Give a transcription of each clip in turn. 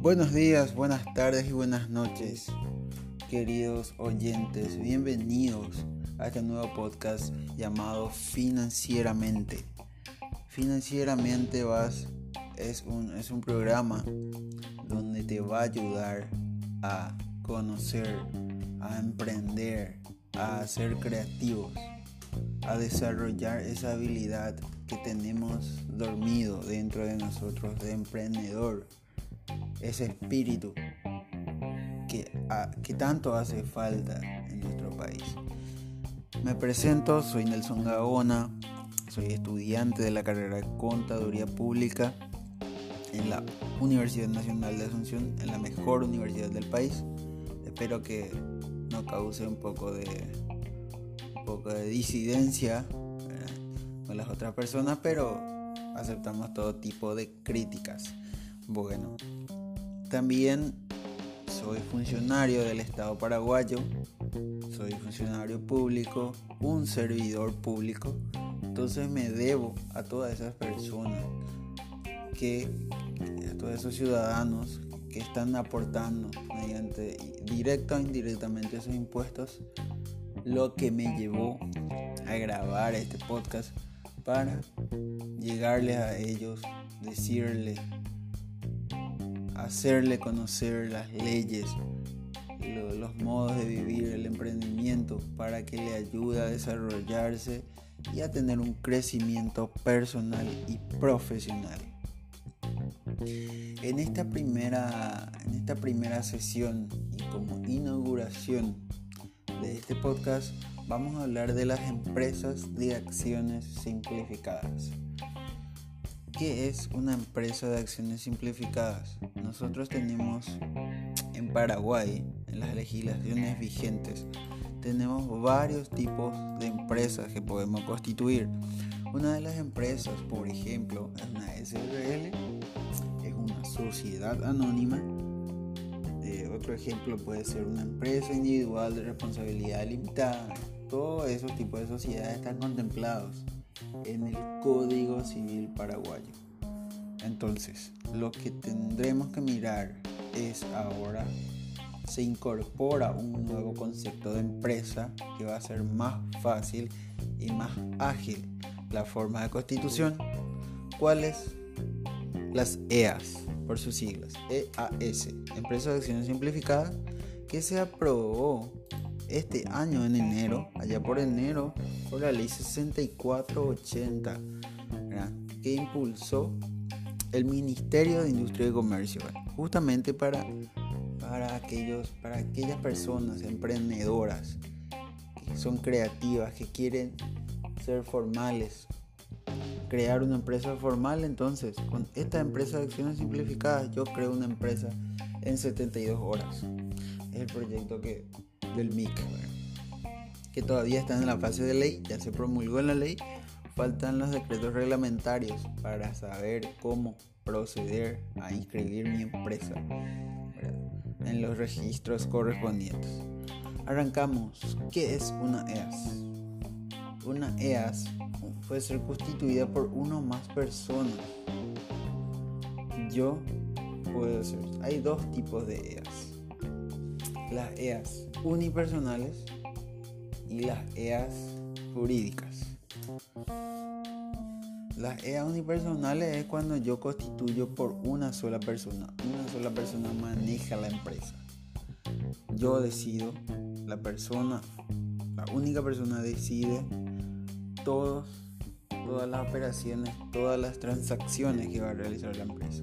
Buenos días, buenas tardes y buenas noches, queridos oyentes. Bienvenidos a este nuevo podcast llamado Financieramente. Financieramente vas es un, es un programa donde te va a ayudar a conocer, a emprender, a ser creativos, a desarrollar esa habilidad que tenemos dormido dentro de nosotros de emprendedor, ese espíritu que, que tanto hace falta en nuestro país. Me presento, soy Nelson Gaona, soy estudiante de la carrera de Contaduría Pública en la Universidad Nacional de Asunción, en la mejor universidad del país. Espero que no cause un poco de, un poco de disidencia con las otras personas, pero aceptamos todo tipo de críticas. Bueno, también soy funcionario del Estado paraguayo, soy funcionario público, un servidor público, entonces me debo a todas esas personas que a todos esos ciudadanos que están aportando mediante directa o indirectamente esos impuestos, lo que me llevó a grabar este podcast para llegarles a ellos, decirles, hacerle conocer las leyes, los modos de vivir, el emprendimiento, para que le ayude a desarrollarse y a tener un crecimiento personal y profesional. En esta primera, en esta primera sesión y como inauguración de este podcast vamos a hablar de las empresas de acciones simplificadas. ¿Qué es una empresa de acciones simplificadas? Nosotros tenemos en Paraguay, en las legislaciones vigentes, tenemos varios tipos de empresas que podemos constituir. Una de las empresas, por ejemplo, es una SRL, es una sociedad anónima. Eh, otro ejemplo puede ser una empresa individual de responsabilidad limitada. Todos esos tipos de sociedades están contemplados en el Código Civil paraguayo. Entonces, lo que tendremos que mirar es ahora se incorpora un nuevo concepto de empresa que va a ser más fácil y más ágil la forma de constitución. ¿Cuáles? Las EAS, por sus siglas. EAS, Empresa de Acciones Simplificadas, que se aprobó este año en enero, allá por enero, por la ley 6480, que impulsó el Ministerio de Industria y Comercio, justamente para, para, aquellos, para aquellas personas emprendedoras que son creativas, que quieren ser formales, crear una empresa formal, entonces con esta empresa de acciones simplificadas yo creo una empresa en 72 horas. Es el proyecto que del MIC, que todavía está en la fase de ley, ya se promulgó en la ley, faltan los decretos reglamentarios para saber cómo proceder a inscribir mi empresa en los registros correspondientes. Arrancamos. ¿Qué es una EAS? Una EAS puede ser constituida por uno o más personas. Yo puedo ser. Hay dos tipos de EAS. Las EAS unipersonales y las EAS jurídicas. Las EAS unipersonales es cuando yo constituyo por una sola persona. Una sola persona maneja la empresa. Yo decido, la persona, la única persona decide todos, todas las operaciones, todas las transacciones que va a realizar la empresa.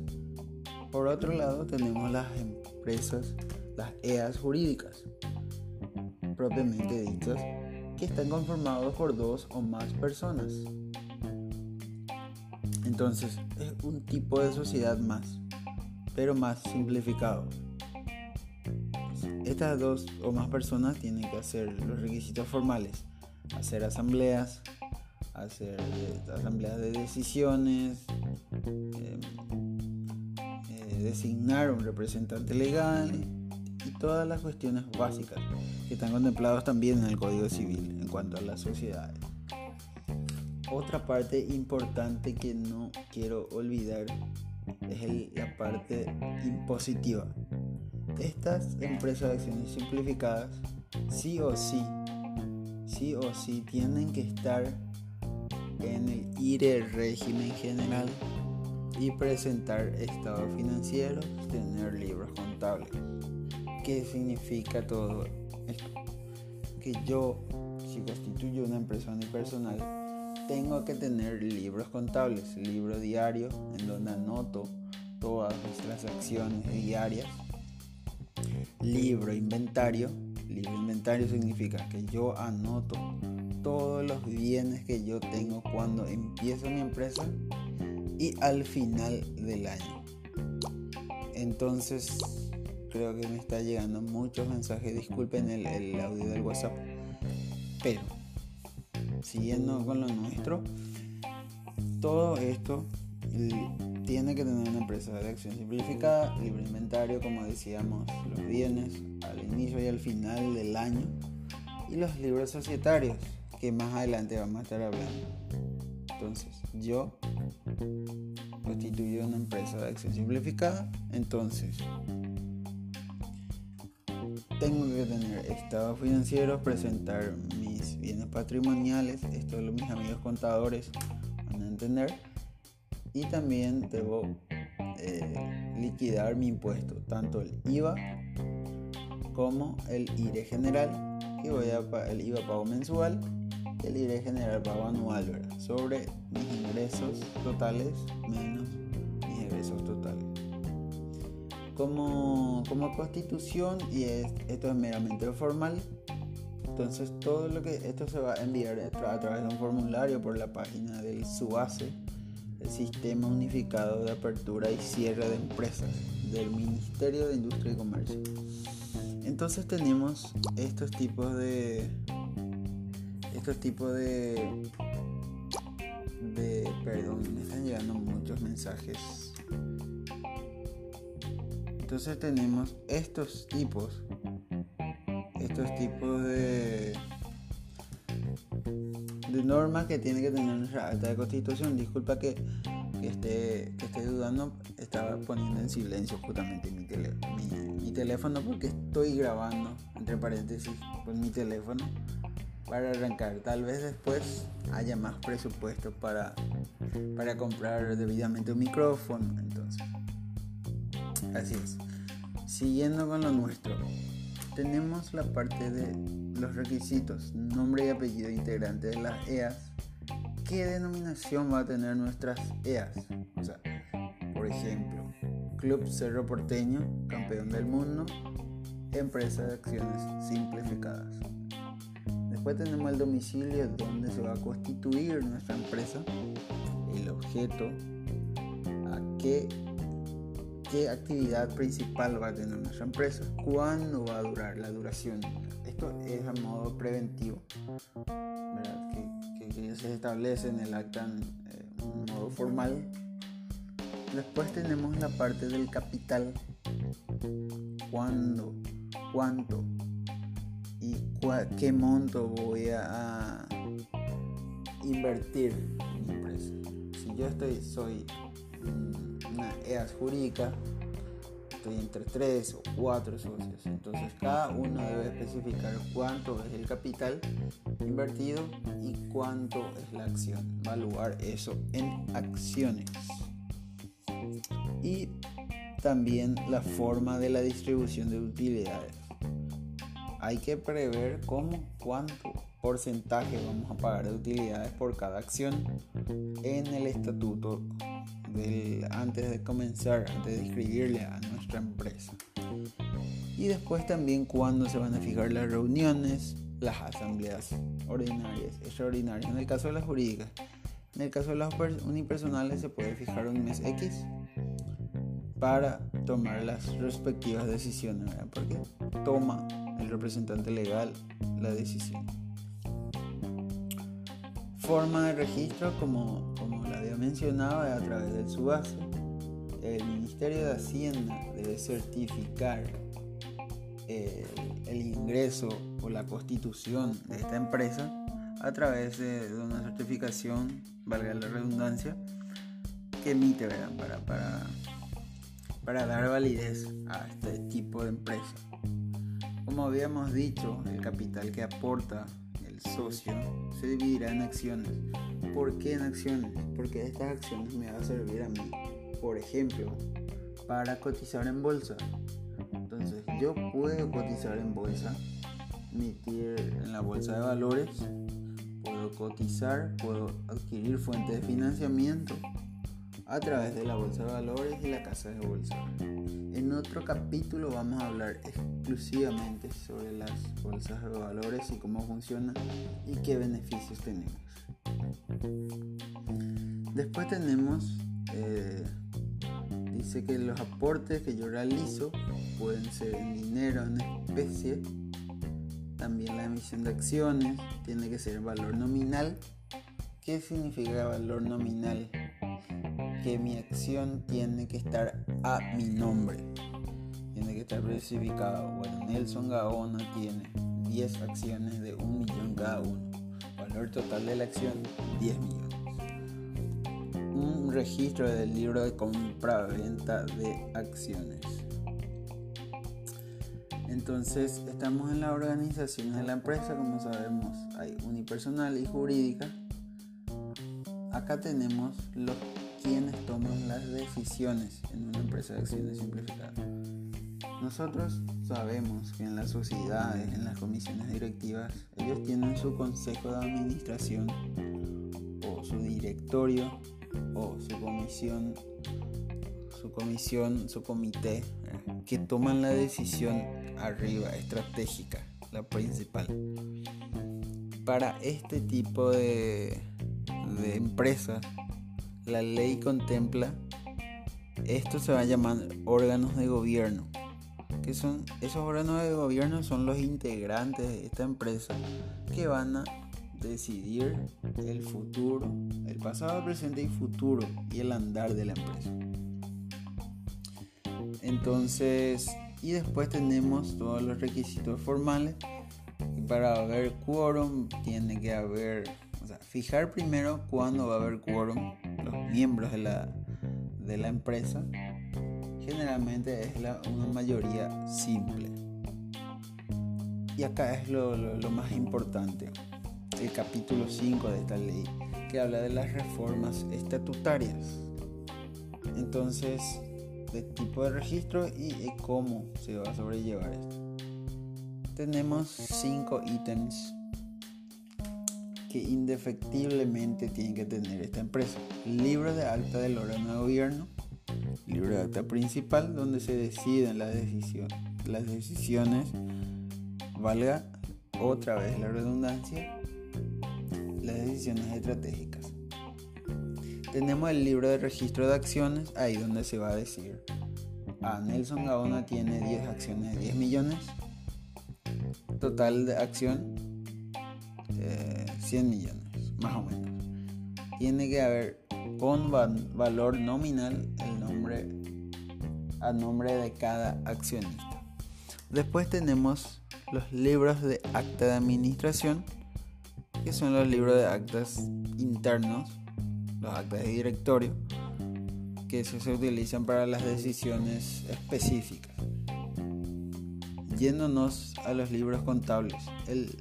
Por otro lado tenemos las empresas, las EAS jurídicas propiamente dichas, que están conformados por dos o más personas. Entonces, es un tipo de sociedad más, pero más simplificado. Estas dos o más personas tienen que hacer los requisitos formales, hacer asambleas, hacer asambleas de decisiones, eh, eh, designar un representante legal todas las cuestiones básicas que están contemplados también en el Código Civil en cuanto a las sociedades. otra parte importante que no quiero olvidar es la parte impositiva. Estas empresas de acciones simplificadas sí o sí, sí o sí tienen que estar en el IRE régimen general y presentar estados financieros, tener libros contables. ¿Qué significa todo esto? Que yo, si constituyo una empresa unipersonal, tengo que tener libros contables, libro diario en donde anoto todas las acciones diarias, libro inventario, libro inventario significa que yo anoto todos los bienes que yo tengo cuando empiezo mi empresa y al final del año. Entonces, creo que me está llegando muchos mensajes. Disculpen el, audio del WhatsApp. Pero, siguiendo con lo nuestro, todo esto tiene que tener una empresa de acción simplificada, libre inventario, como decíamos, los bienes al inicio y al final del año, y los libros societarios, que más adelante vamos a estar hablando. Entonces, yo constituyo una empresa de acción simplificada, entonces tengo que tener estados financieros, presentar mis bienes patrimoniales, esto lo mis amigos contadores van a entender, y también debo eh, liquidar mi impuesto, tanto el IVA como el IRE general, que voy a el IVA pago mensual el IRE general pago anual, Sobre mis ingresos totales menos mis ingresos totales. Como, como constitución, y esto es meramente formal, entonces todo lo que esto se va a enviar a través de un formulario por la página del SUACE, el Sistema Unificado de Apertura y Cierre de Empresas del Ministerio de Industria y Comercio. Entonces tenemos estos tipos de estos tipos de de perdón me están llegando muchos mensajes entonces tenemos estos tipos estos tipos de de normas que tiene que tener nuestra alta de constitución disculpa que, que, esté, que esté dudando estaba poniendo en silencio justamente mi, mi, mi teléfono porque estoy grabando entre paréntesis con mi teléfono para arrancar. Tal vez después haya más presupuesto para, para comprar debidamente un micrófono. Entonces, así es. Siguiendo con lo nuestro, tenemos la parte de los requisitos, nombre y apellido integrante de las EAS. ¿Qué denominación va a tener nuestras EAS? O sea, por ejemplo, Club Cerro Porteño, campeón del mundo, empresa de acciones simplificadas. Después tenemos el domicilio donde se va a constituir nuestra empresa, el objeto, a qué, qué actividad principal va a tener nuestra empresa, cuándo va a durar la duración. Esto es a modo preventivo, que, se establece en el acta en eh, un modo formal. Después tenemos la parte del capital, cuándo, cuánto, y qué monto voy a, invertir en mi empresa. Si yo estoy, soy jurídica, estoy entre 3 o 4 socios, entonces cada uno debe especificar cuánto es el capital invertido y cuánto es la acción, evaluar eso en acciones. Y también la forma de la distribución de utilidades. Hay que prever cómo, cuánto porcentaje vamos a pagar de utilidades por cada acción en el estatuto antes de comenzar, antes de inscribirle a nuestra empresa. Y después también cuándo se van a fijar las reuniones, las asambleas ordinarias, extraordinarias, en el caso de las jurídicas. En el caso de las unipersonales se puede fijar un mes X para tomar las respectivas decisiones, porque toma el representante legal la decisión. Forma de registro, como, como la había mencionado, es a través del SUBASE. El Ministerio de Hacienda debe certificar el, el ingreso o la constitución de esta empresa a través de, una certificación, valga la redundancia, que emite Para, para, para dar validez a este tipo de empresa. Como habíamos dicho, el capital que aporta socio se dividirá en acciones. ¿Por qué en acciones? Porque estas acciones me van a servir a mí. Por ejemplo, para cotizar en bolsa. Entonces, yo puedo cotizar en bolsa, emitir en la bolsa de valores, puedo cotizar, puedo adquirir fuentes de financiamiento a través de la bolsa de valores y la casa de bolsa. En otro capítulo vamos a hablar exclusivamente sobre las bolsas de valores y cómo funcionan y qué beneficios tenemos. Después tenemos, eh, dice que los aportes que yo realizo pueden ser en dinero, en especie, también la emisión de acciones, tiene que ser valor nominal. ¿Qué significa valor nominal? Que mi acción tiene que estar a mi nombre. Tiene que estar especificado. Bueno, Nelson Gaona tiene 10 acciones de 1 millón cada uno. Valor total de la acción 10 millones. Un registro del libro de compra-venta de acciones. Entonces estamos en la organización de la empresa, como sabemos, hay unipersonal y jurídica. Acá tenemos los quienes toman las decisiones en una empresa de acciones simplificadas. Nosotros sabemos que en las sociedades, en las comisiones directivas, ellos tienen su consejo de administración o su directorio o su comisión, su comisión, su comité que toman la decisión arriba, estratégica, la principal. Para este tipo de, de empresas, la ley contempla, esto se va a llamar órganos de gobierno. Que son esos órganos de gobierno son los integrantes de esta empresa que van a decidir el futuro, el pasado, presente y futuro y el andar de la empresa. Entonces, y después tenemos todos los requisitos formales. Para haber quórum tiene que haber, fijar primero cuándo va a haber quórum miembros de la, de la empresa. Generalmente es la, una mayoría simple. Y acá es lo, lo más importante, el capítulo 5 de esta ley, que habla de las reformas estatutarias. Entonces, de tipo de registro y cómo se va a sobrellevar esto. Tenemos cinco ítems que indefectiblemente tiene que tener esta empresa. Libro de acta del órgano de gobierno, libro de acta principal donde se deciden las decisiones, las decisiones, valga otra vez la redundancia, las decisiones estratégicas tenemos el libro de registro de acciones, ahí donde se va a decir, a ah, Nelson Gaona tiene 10 acciones de 10 millones, total de acción 100 eh, millones, más o menos. Tiene que haber con valor nominal el nombre a nombre de cada accionista. Después tenemos los libros de acta de administración, que son los libros de actas internos los actas de directorio, que se utilizan para las decisiones específicas. Yéndonos a los libros contables, el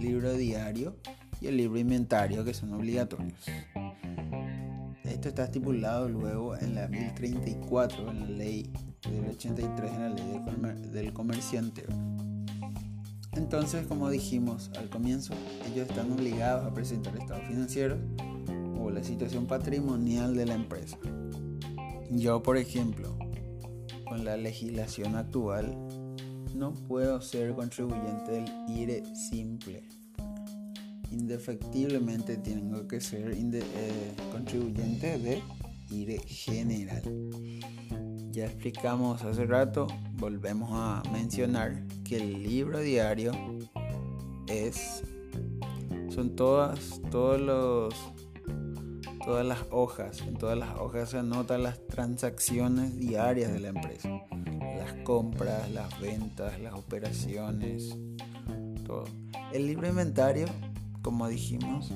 libro diario y el libro inventario que son obligatorios. Esto está estipulado luego en la 1034, en la ley del 83, en la ley del comerciante. Entonces, como dijimos al comienzo, ellos están obligados a presentar estados financieros la situación patrimonial de la empresa. Yo, por ejemplo, con la legislación actual, no puedo ser contribuyente del IRE simple. Indefectiblemente tengo que ser eh, contribuyente de IRE general. Ya explicamos hace rato, volvemos a mencionar que el libro diario es son todas todos los todas las hojas. En todas las hojas se anotan las transacciones diarias de la empresa. Las compras, las ventas, las operaciones, todo. El libro inventario como dijimos,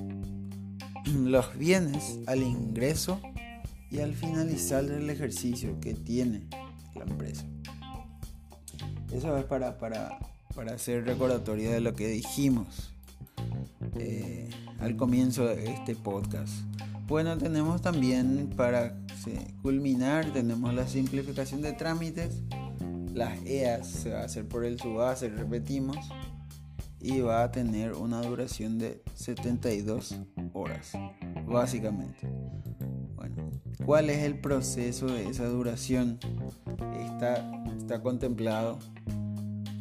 los bienes al ingreso y al finalizar el ejercicio que tiene la empresa. Eso es para, para, para hacer recordatorio de lo que dijimos eh, al comienzo de este podcast. Bueno, tenemos también para culminar, tenemos la simplificación de trámites. Las EAS se va a hacer por el subase, repetimos, y va a tener una duración de 72 horas, básicamente. Bueno, ¿cuál es el proceso de esa duración? Está, está contemplado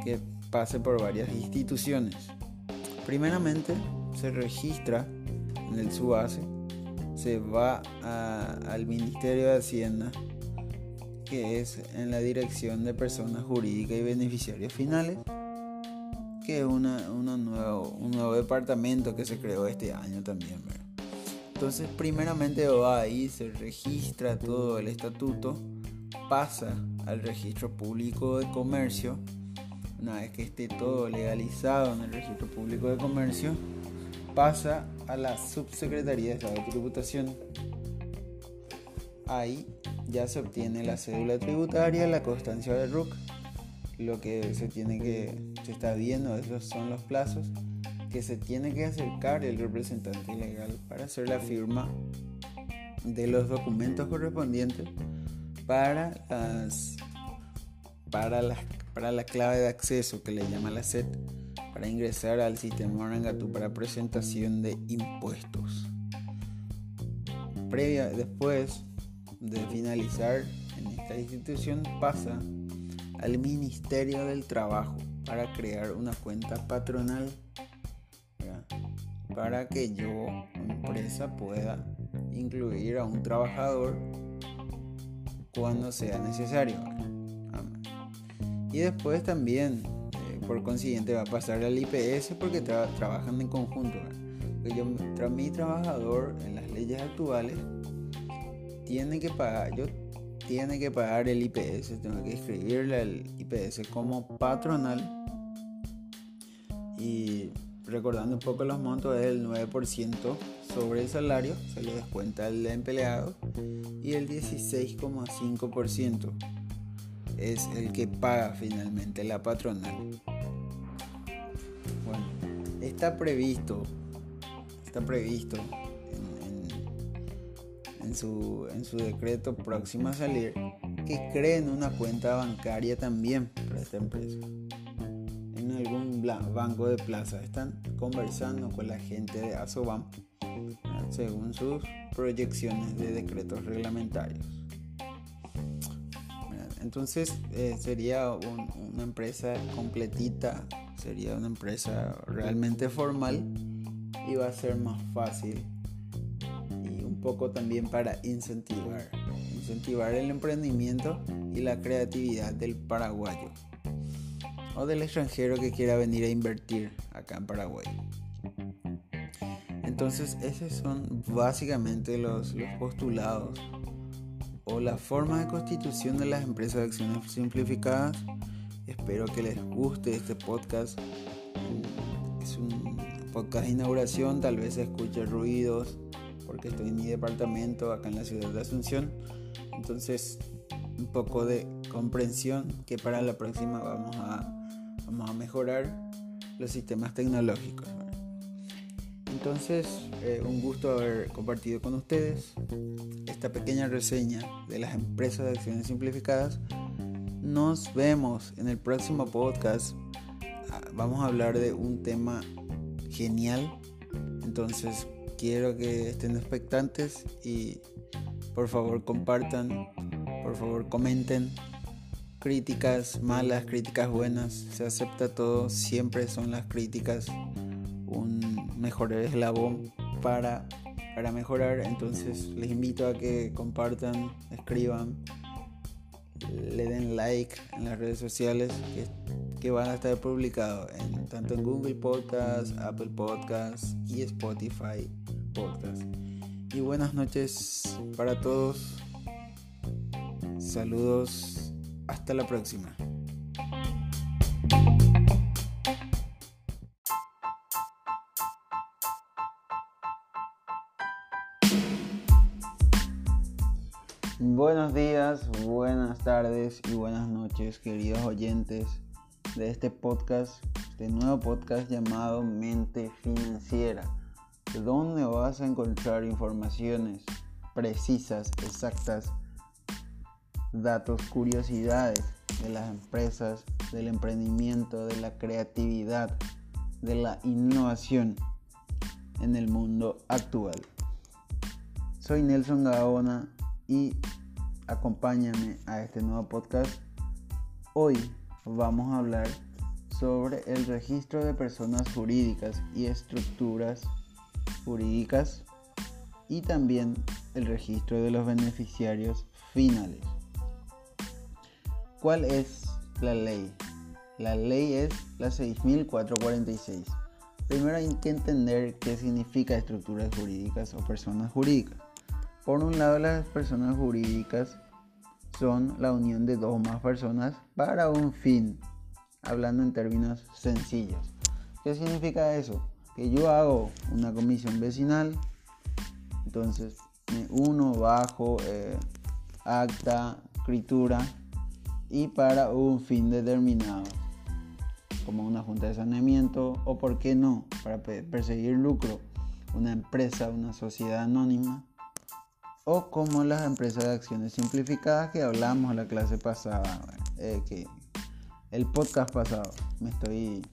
que pase por varias instituciones. Primeramente, se registra en el SUACE se va al Ministerio de Hacienda, que es en la Dirección de Personas Jurídicas y Beneficiarios Finales, que es una, nuevo, un nuevo departamento que se creó este año también. Entonces, primeramente va ahí, se registra todo el estatuto, pasa al registro público de comercio. Una vez que esté todo legalizado en el registro público de comercio, pasa a la subsecretaría de Estado de Tributación. Ahí ya se obtiene la cédula tributaria, la constancia de RUC. Lo que se tiene que, se está viendo, esos son los plazos que se tiene que acercar el representante legal para hacer la firma de los documentos correspondientes para las para las para la clave de acceso que le llama la SET para ingresar al sistema Orangatu para presentación de impuestos. Previa, después de finalizar en esta institución pasa al Ministerio del Trabajo para crear una cuenta patronal para que yo, empresa, pueda incluir a un trabajador cuando sea necesario. Y después también por consiguiente va a pasar al IPS porque trabajan en conjunto. Yo, mi trabajador en las leyes actuales tiene que pagar, yo tiene que pagar el IPS, tengo que escribirle al IPS como patronal y recordando un poco los montos es el 9% sobre el salario, se le descuenta al empleado y el 16,5% es el que paga finalmente la patronal. Bueno, está previsto, está previsto en, su, en su decreto próximo a salir que creen una cuenta bancaria también para esta empresa. En algún banco de plaza están conversando con la gente de Asobam según sus proyecciones de decretos reglamentarios. Entonces eh, sería una empresa completita sería una empresa realmente formal y va a ser más fácil poco también para incentivar, incentivar el emprendimiento y la creatividad del paraguayo o del extranjero que quiera venir a invertir acá en Paraguay. Entonces esos son básicamente los, los postulados o la forma de constitución de las empresas de acciones simplificadas Espero que les guste este podcast. Es un podcast de inauguración, tal vez escuche ruidos porque estoy en mi departamento acá en la ciudad de Asunción. Entonces, un poco de comprensión que para la próxima vamos a, vamos a mejorar los sistemas tecnológicos. Entonces, eh, un gusto haber compartido con ustedes esta pequeña reseña de las empresas de acciones simplificadas nos vemos en el próximo podcast. Ah, vamos a hablar de un tema genial. Entonces quiero que estén expectantes y por favor compartan, por favor comenten. Críticas malas, críticas buenas, se acepta todo. Siempre son las críticas un mejor eslabón para, para mejorar. Entonces les invito a que compartan, escriban le den like en las redes sociales que, van a estar publicados en, tanto en Google Podcast, Apple Podcast y Spotify Podcast. Y buenas noches para todos. Saludos. Hasta la próxima. Tardes y buenas noches, queridos oyentes de este podcast, este nuevo podcast llamado Mente Financiera, donde vas a encontrar informaciones precisas, exactas, datos, curiosidades de las empresas, del emprendimiento, de la creatividad, de la innovación en el mundo actual. Soy Nelson Gaona y acompáñame a este nuevo podcast. Hoy vamos a hablar sobre el registro de personas jurídicas y estructuras jurídicas y también el registro de los beneficiarios finales. ¿Cuál es la ley? La ley es la 6446. Primero hay que entender qué significa estructuras jurídicas o personas jurídicas. Por un lado, las personas jurídicas son la unión de dos o más personas para un fin, hablando en términos sencillos. ¿Qué significa eso? Que yo hago una comisión vecinal, entonces me uno bajo eh, acta, escritura y para un fin determinado, como una junta de saneamiento o, por qué no, para perseguir lucro, una empresa, una sociedad anónima o como las empresas de acciones simplificadas que hablamos en la clase pasada, eh, que el podcast pasado, me estoy,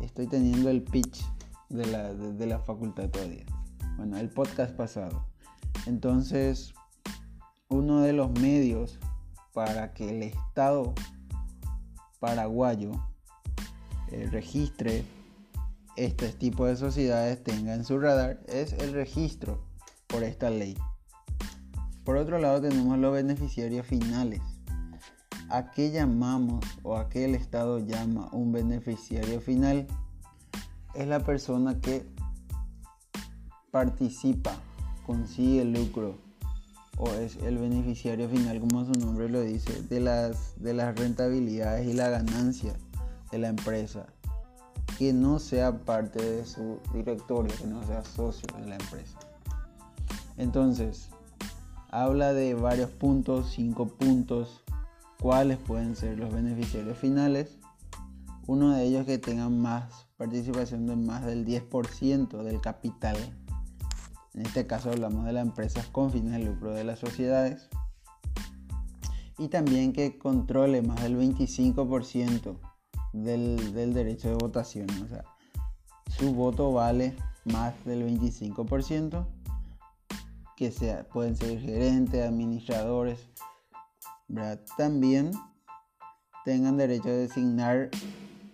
estoy teniendo el pitch de la, de, la facultad todavía. Bueno, el podcast pasado. Entonces, uno de los medios para que el Estado paraguayo eh, registre este tipo de sociedades tenga en su radar es el registro por esta ley. Por otro lado tenemos los beneficiarios finales. ¿A qué llamamos o a qué el Estado llama un beneficiario final? Es la persona que participa, consigue lucro o es el beneficiario final, como su nombre lo dice, de las, de las rentabilidades y la ganancia de la empresa, que no sea parte de su directorio, que no sea socio de la empresa. Entonces, habla de varios puntos, cinco puntos, cuáles pueden ser los beneficiarios finales. Uno de ellos que tengan más participación de más del 10% del capital. En este caso hablamos de las empresas con fines de lucro de las sociedades. Y también que controle más del 25% del, del derecho de votación. O sea, su voto vale más del 25% que sea, pueden ser gerentes, administradores, también tengan derecho a designar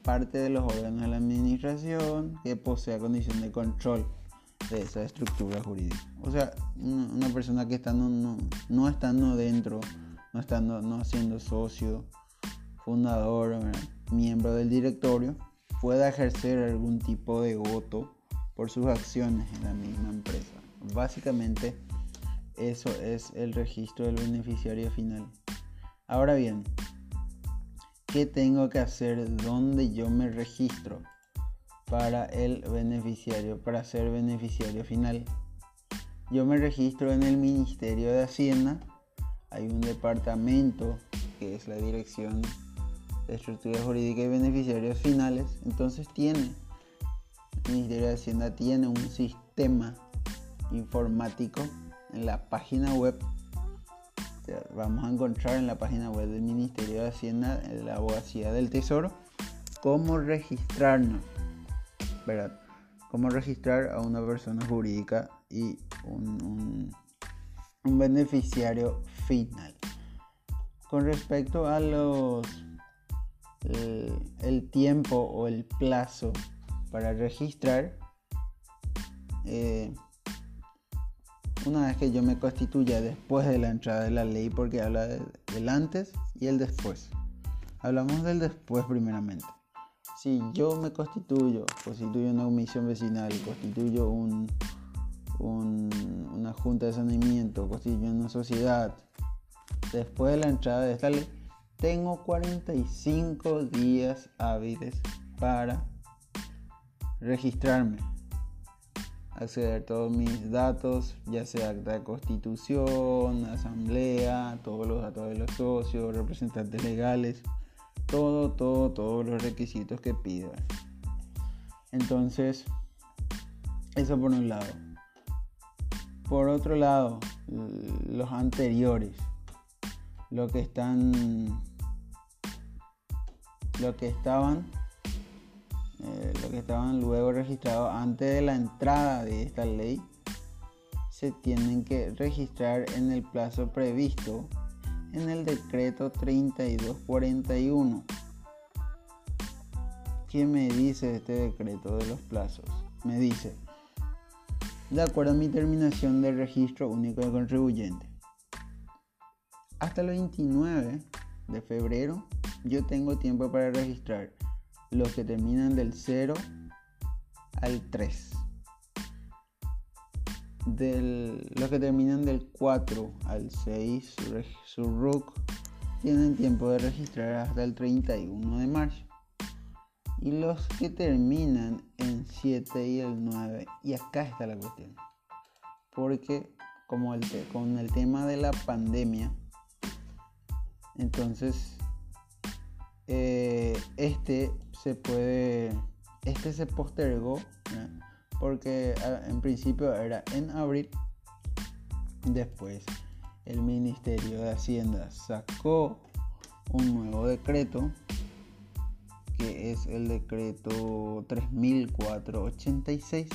parte de los órganos de la administración que posea condición de control de esa estructura jurídica. O sea, una, persona que está no, no, estando dentro, no estando, no siendo socio, fundador, miembro del directorio, pueda ejercer algún tipo de voto por sus acciones en la misma empresa. Básicamente, eso es el registro del beneficiario final. Ahora bien, ¿qué tengo que hacer? ¿Dónde yo me registro para el beneficiario, para ser beneficiario final? Yo me registro en el Ministerio de Hacienda. Hay un departamento que es la Dirección de Estructura Jurídica y Beneficiarios Finales. Entonces tiene, el Ministerio de Hacienda tiene un sistema informático en la página web vamos a encontrar en la página web del Ministerio de Hacienda de la Abogacía del Tesoro cómo registrarnos ¿verdad? cómo registrar a una persona jurídica y un, un, beneficiario final con respecto a los el, tiempo o el plazo para registrar eh, una vez que yo me constituya después de la entrada de la ley, porque habla del antes y el después. Hablamos del después primeramente. Si yo me constituyo, constituyo una comisión vecinal, constituyo un, una junta de saneamiento, constituyo una sociedad, después de la entrada de esta ley, tengo 45 días hábiles para registrarme acceder a todos mis datos, ya sea acta de constitución, asamblea, todos los datos de los socios, representantes legales, todo, todo, todos los requisitos que pidan. Entonces, eso por un lado. Por otro lado, los anteriores, lo que están, lo que estaban que estaban luego registrados antes de la entrada de esta ley, se tienen que registrar en el plazo previsto en el decreto 3241. ¿Qué me dice este decreto de los plazos? Me dice, de acuerdo a mi terminación del registro único de contribuyente, hasta el 29 de febrero yo tengo tiempo para registrar los que terminan del 0 al 3. los que terminan del 4 al 6, su RUC, tienen tiempo de registrar hasta el 31 de marzo. Y los que terminan en 7 y el 9, y acá está la cuestión. Porque como con el tema de la pandemia, entonces eh, este se puede, este se postergó porque en principio era en abril. Después el Ministerio de Hacienda sacó un nuevo decreto que es el decreto 3486.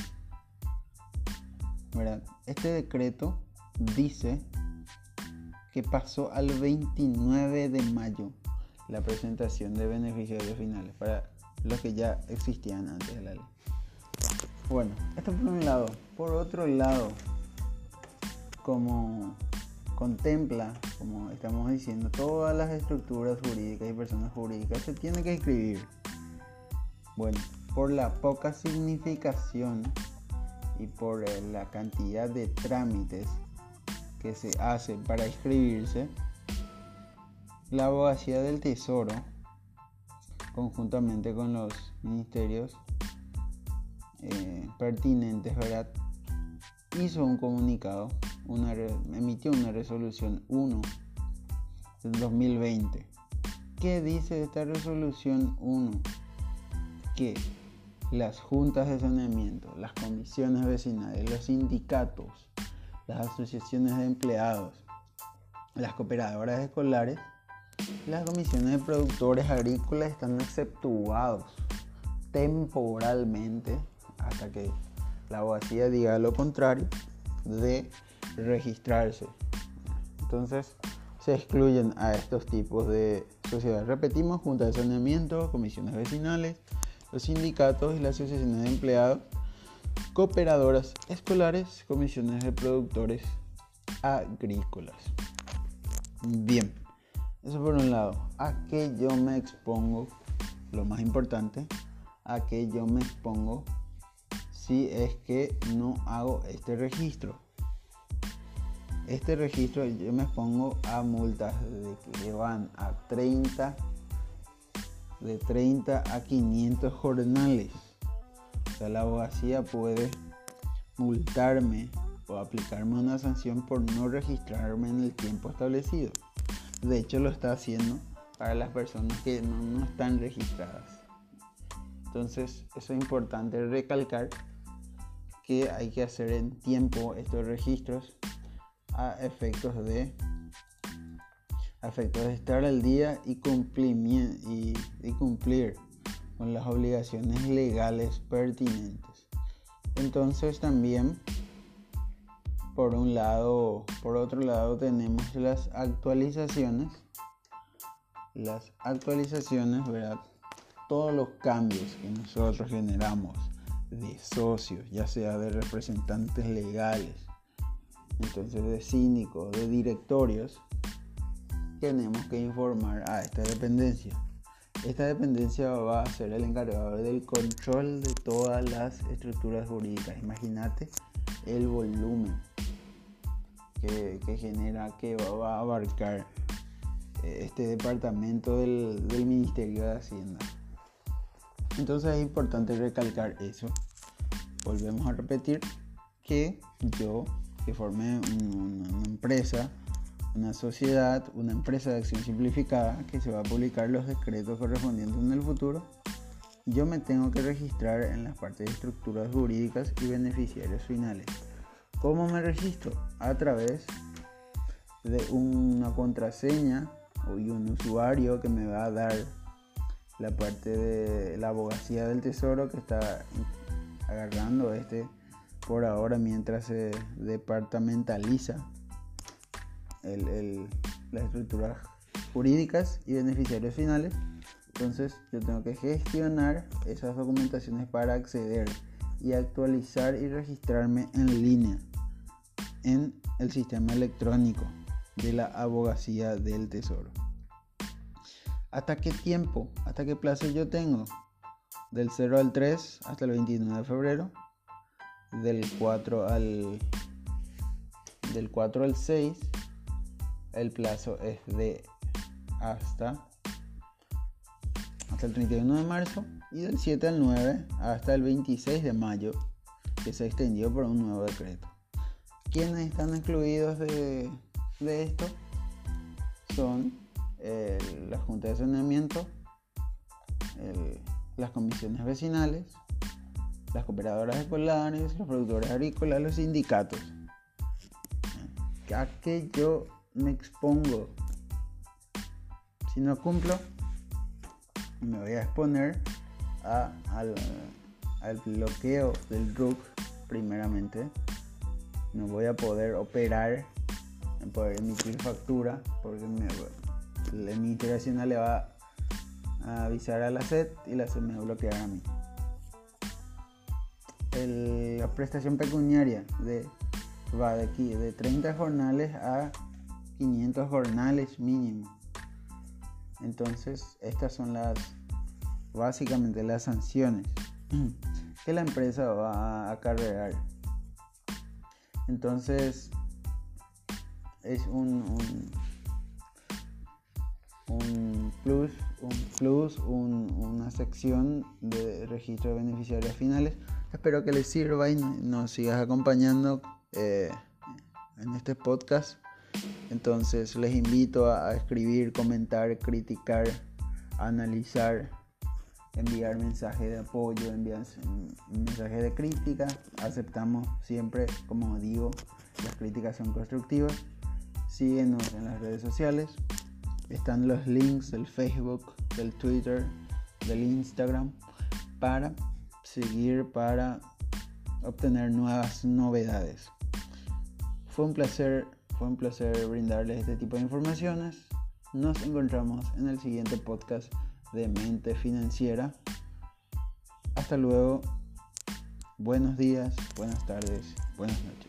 Este decreto dice que pasó al 29 de mayo la presentación de beneficiarios finales para los que ya existían antes de la ley. Bueno, esto por un lado. Por otro lado, como contempla, como estamos diciendo, todas las estructuras jurídicas y personas jurídicas se tienen que escribir. Bueno, por la poca significación y por la cantidad de trámites que se hacen para inscribirse, la abogacía del Tesoro, conjuntamente con los ministerios eh, pertinentes, ¿verdad? hizo un comunicado, emitió una resolución 1 del 2020. ¿Qué dice esta resolución 1? Que las juntas de saneamiento, las comisiones vecinales, los sindicatos, las asociaciones de empleados, las cooperadoras escolares las comisiones de productores agrícolas están exceptuados temporalmente hasta que la abogacía diga lo contrario de registrarse. Entonces se excluyen a estos tipos de sociedades. Repetimos, juntas de saneamiento, comisiones vecinales, los sindicatos y las asociaciones de empleados, cooperadoras escolares, comisiones de productores agrícolas. Bien. Eso por un lado. ¿A qué yo me expongo? Lo más importante, a qué yo me expongo si es que no hago este registro. Este registro yo me expongo a multas de que van a 30, de 30 a 500 jornales. O sea, la abogacía puede multarme o aplicarme una sanción por no registrarme en el tiempo establecido. De hecho, lo está haciendo para las personas que no, están registradas. Entonces, eso es importante recalcar que hay que hacer en tiempo estos registros a efectos de efectos de estar al día y y, y cumplir con las obligaciones legales pertinentes. Entonces también por un lado, por otro lado tenemos las actualizaciones. Las actualizaciones, ¿verdad? Todos los cambios que nosotros generamos de socios, ya sea de representantes legales, entonces de cínicos, de directorios, tenemos que informar a esta dependencia. Esta dependencia va a ser el encargado del control de todas las estructuras jurídicas. Imagínate el volumen que, genera que va, a abarcar eh, este departamento del, Ministerio de Hacienda. Entonces es importante recalcar eso. Volvemos a repetir, que yo, que formé una empresa, una sociedad, una empresa de acción simplificada que se va a publicar los decretos correspondientes en el futuro, yo me tengo que registrar en las partes de estructuras jurídicas y beneficiarios finales. ¿Cómo me registro? A través de una contraseña y un usuario que me va a dar la parte de la abogacía del tesoro que está agarrando este por ahora mientras se departamentaliza las estructuras jurídicas y beneficiarios finales. Entonces yo tengo que gestionar esas documentaciones para acceder y actualizar y registrarme en línea en el sistema electrónico de la abogacía del tesoro. ¿Hasta qué tiempo? ¿Hasta qué plazo yo tengo? Del 0 al 3 hasta el 29 de febrero. Del 4 al del 4 al 6 el plazo es de hasta hasta el 31 de marzo y del 7 al 9 hasta el 26 de mayo que se extendió por un nuevo decreto. ¿Quiénes están excluidos de, de esto? Son la Junta de Saneamiento, las comisiones vecinales, las cooperadoras escolares, los productores agrícolas, los sindicatos. ¿A qué yo me expongo? Si no cumplo, me voy a exponer al, bloqueo del RUC primeramente. No voy a poder operar, poder emitir factura porque me, la Ministerio le va a avisar a la SED y la SED me va a bloquear a mí. la prestación pecuniaria de, va de aquí de 30 jornales a 500 jornales mínimo. Entonces, estas son las básicamente las sanciones que la empresa va a acarrear. Entonces, es un un plus, un plus, una sección de registro de beneficiarios finales. Espero que les sirva y nos sigas acompañando eh, en este podcast. Entonces les invito a, escribir, comentar, criticar, analizar, enviar mensajes de apoyo, enviar mensajes de crítica. Aceptamos siempre, como digo, las críticas son constructivas. Síguenos en las redes sociales. Están los links del Facebook, del Twitter, del Instagram para seguir, para obtener nuevas novedades. Fue un placer, fue un placer brindarles este tipo de informaciones. Nos encontramos en el siguiente podcast de Mente Financiera. Hasta luego. Buenos días, buenas tardes, buenas noches.